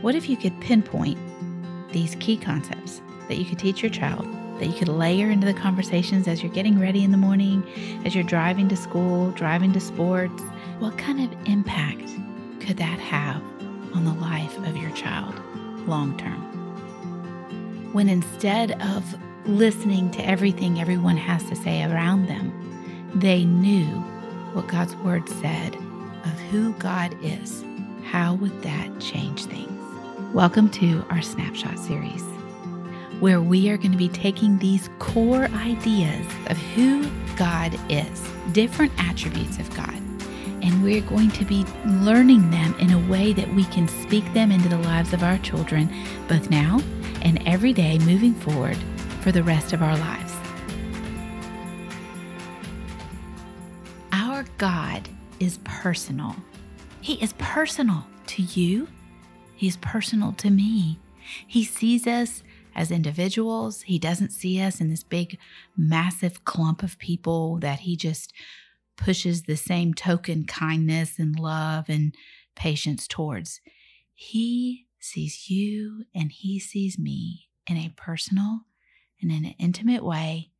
What if you could pinpoint these key concepts that you could teach your child, that you could layer into the conversations as you're getting ready in the morning, as you're driving to school, driving to sports? What kind of impact could that have on the life of your child long term? When instead of listening to everything everyone has to say around them, they knew what God's word said of who God is, how would that change things? Welcome to our Snapshot series, where we are going to be taking these core ideas of who God is, different attributes of God, and we're going to be learning them in a way that we can speak them into the lives of our children, both now and every day moving forward for the rest of our lives. Our God is personal. He is personal to you He's personal to me. He sees us as individuals. He doesn't see us in this big, massive clump of people that he just pushes the same token kindness and love and patience towards. He sees you and he sees me in a personal and in an intimate way.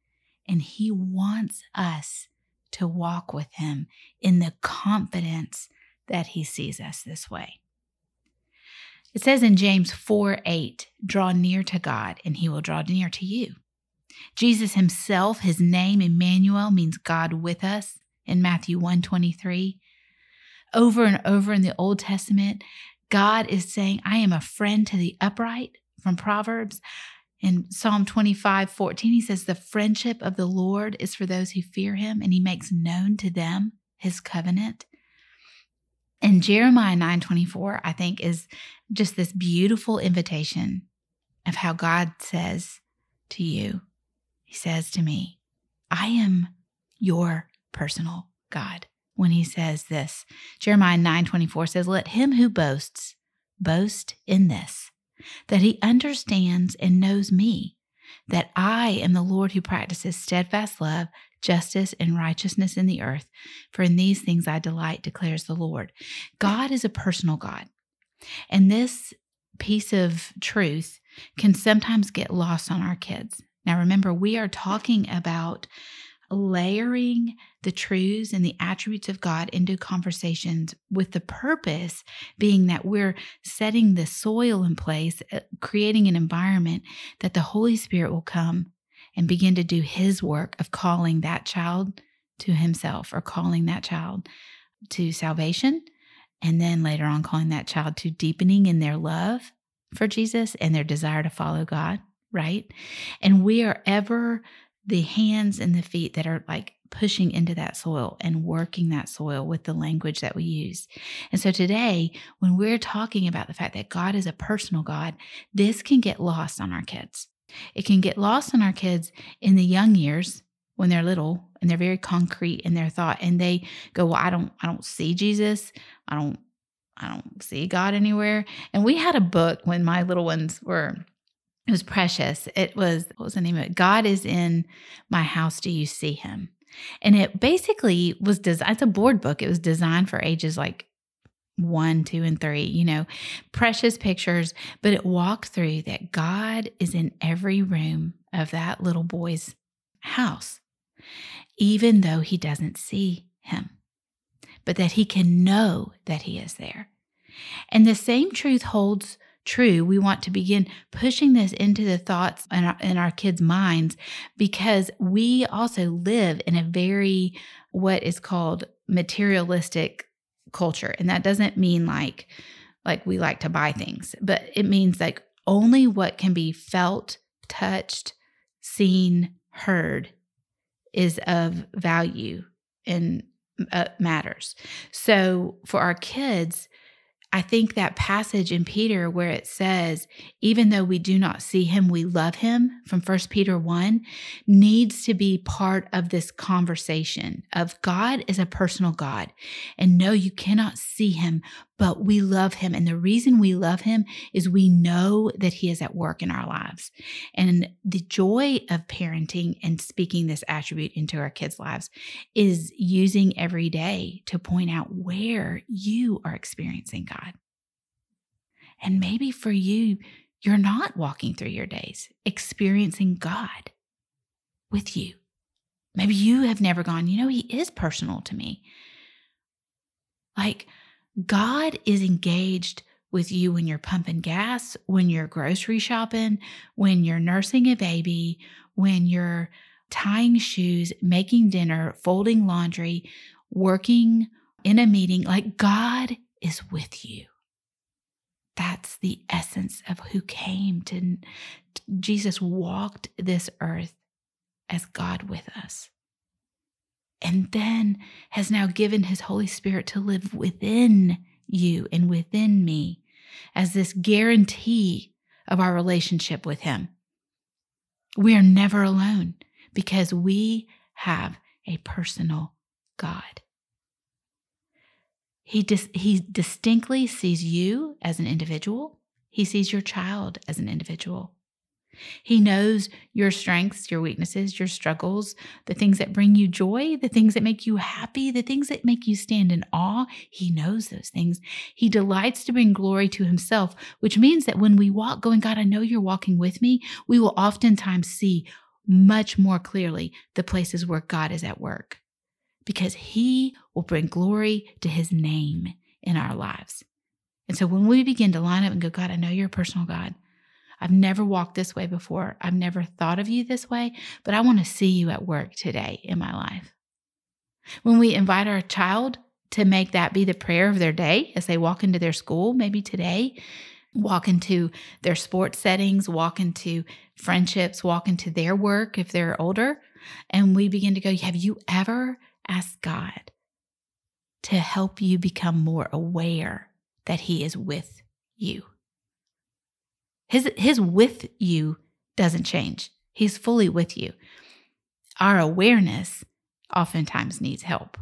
And he wants us to walk with him in the confidence that he sees us this way. It says in James 4 8, draw near to God and he will draw near to you. Jesus himself, his name Emmanuel means God with us in Matthew 1 23. Over and over in the Old Testament, God is saying, I am a friend to the upright from Proverbs. In Psalm 25 14, he says, The friendship of the Lord is for those who fear him, and he makes known to them his covenant. And Jeremiah 9:24 I think is just this beautiful invitation of how God says to you. He says to me, I am your personal God. When he says this, Jeremiah 9:24 says, "Let him who boasts boast in this, that he understands and knows me, that I am the Lord who practices steadfast love, justice, and righteousness in the earth. For in these things I delight, declares the Lord. God is a personal God. And this piece of truth can sometimes get lost on our kids. Now, remember, we are talking about layering the truths and the attributes of God into conversations with the purpose being that we're setting the soil in place, uh, creating an environment that the Holy Spirit will come and begin to do His work of calling that child to Himself or calling that child to salvation. And then later on, calling that child to deepening in their love for Jesus and their desire to follow God, right? And we are ever the hands and the feet that are like pushing into that soil and working that soil with the language that we use. And so today, when we're talking about the fact that God is a personal God, this can get lost on our kids. It can get lost on our kids in the young years when they're little and they're very concrete in their thought and they go, "Well, I don't I don't see Jesus. I don't I don't see God anywhere." And we had a book when my little ones were it was precious. It was, what was the name of it? God is in my house. Do you see him? And it basically was designed, it's a board book. It was designed for ages like one, two, and three, you know, precious pictures, but it walked through that God is in every room of that little boy's house, even though he doesn't see him, but that he can know that he is there. And the same truth holds true, we want to begin pushing this into the thoughts in our, in our kids' minds because we also live in a very, what is called materialistic culture. And that doesn't mean like, like we like to buy things, but it means like only what can be felt, touched, seen, heard is of value and uh, matters. So for our kids, I think that passage in Peter where it says, even though we do not see him, we love him from 1 Peter 1 needs to be part of this conversation of God is a personal God. And no, you cannot see him, but we love him. And the reason we love him is we know that he is at work in our lives. And the joy of parenting and speaking this attribute into our kids' lives is using every day to point out where you are experiencing God. And maybe for you, you're not walking through your days experiencing God with you. Maybe you have never gone, you know, He is personal to me. Like, God is engaged with you when you're pumping gas, when you're grocery shopping, when you're nursing a baby, when you're tying shoes, making dinner, folding laundry, working in a meeting. Like God is with you. That's the essence of who came to Jesus walked this earth as God with us. And then has now given his Holy Spirit to live within you and within me as this guarantee of our relationship with Him. We are never alone because we have a personal God. He, dis- he distinctly sees you as an individual. He sees your child as an individual. He knows your strengths, your weaknesses, your struggles, the things that bring you joy, the things that make you happy, the things that make you stand in awe. He knows those things. He delights to bring glory to himself, which means that when we walk, going, God, I know you're walking with me, we will oftentimes see much more clearly the places where God is at work because he will bring glory to his name in our lives. And so when we begin to line up and go, God, I know you're a personal God. I've never walked this way before. I've never thought of you this way, but I want to see you at work today in my life. When we invite our child to make that be the prayer of their day as they walk into their school, maybe today, walk into their sports settings, walk into friendships, walk into their work if they're older, and we begin to go, Have you ever asked God to help you become more aware that He is with you? His his with you doesn't change. He's fully with you. Our awareness oftentimes needs help.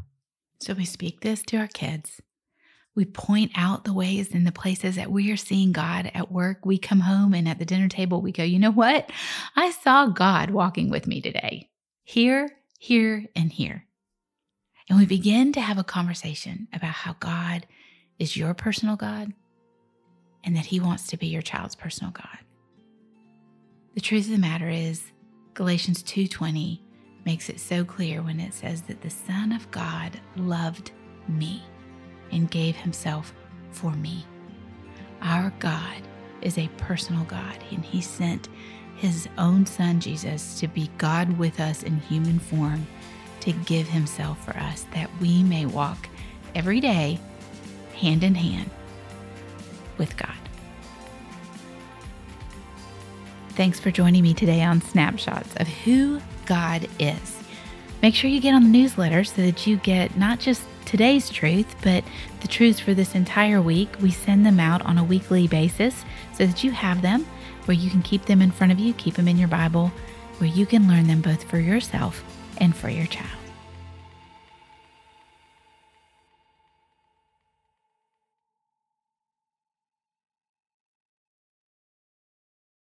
So we speak this to our kids. We point out the ways and the places that we are seeing God at work. We come home and at the dinner table, we go, you know what? I saw God walking with me today. Here, here, and here. And we begin to have a conversation about how God is your personal God and that He wants to be your child's personal God. The truth of the matter is, Galatians 2:20 makes it so clear when it says that the Son of God loved me and gave himself for me. Our God is a personal God, and He sent His own Son, Jesus, to be God with us in human form, to give Himself for us, that we may walk every day hand in hand with God. Thanks for joining me today on Snapshots of Who God Is. Make sure you get on the newsletter so that you get not just today's truth, but the truths for this entire week. We send them out on a weekly basis so that you have them where you can keep them in front of you, keep them in your Bible, where you can learn them both for yourself and for your child.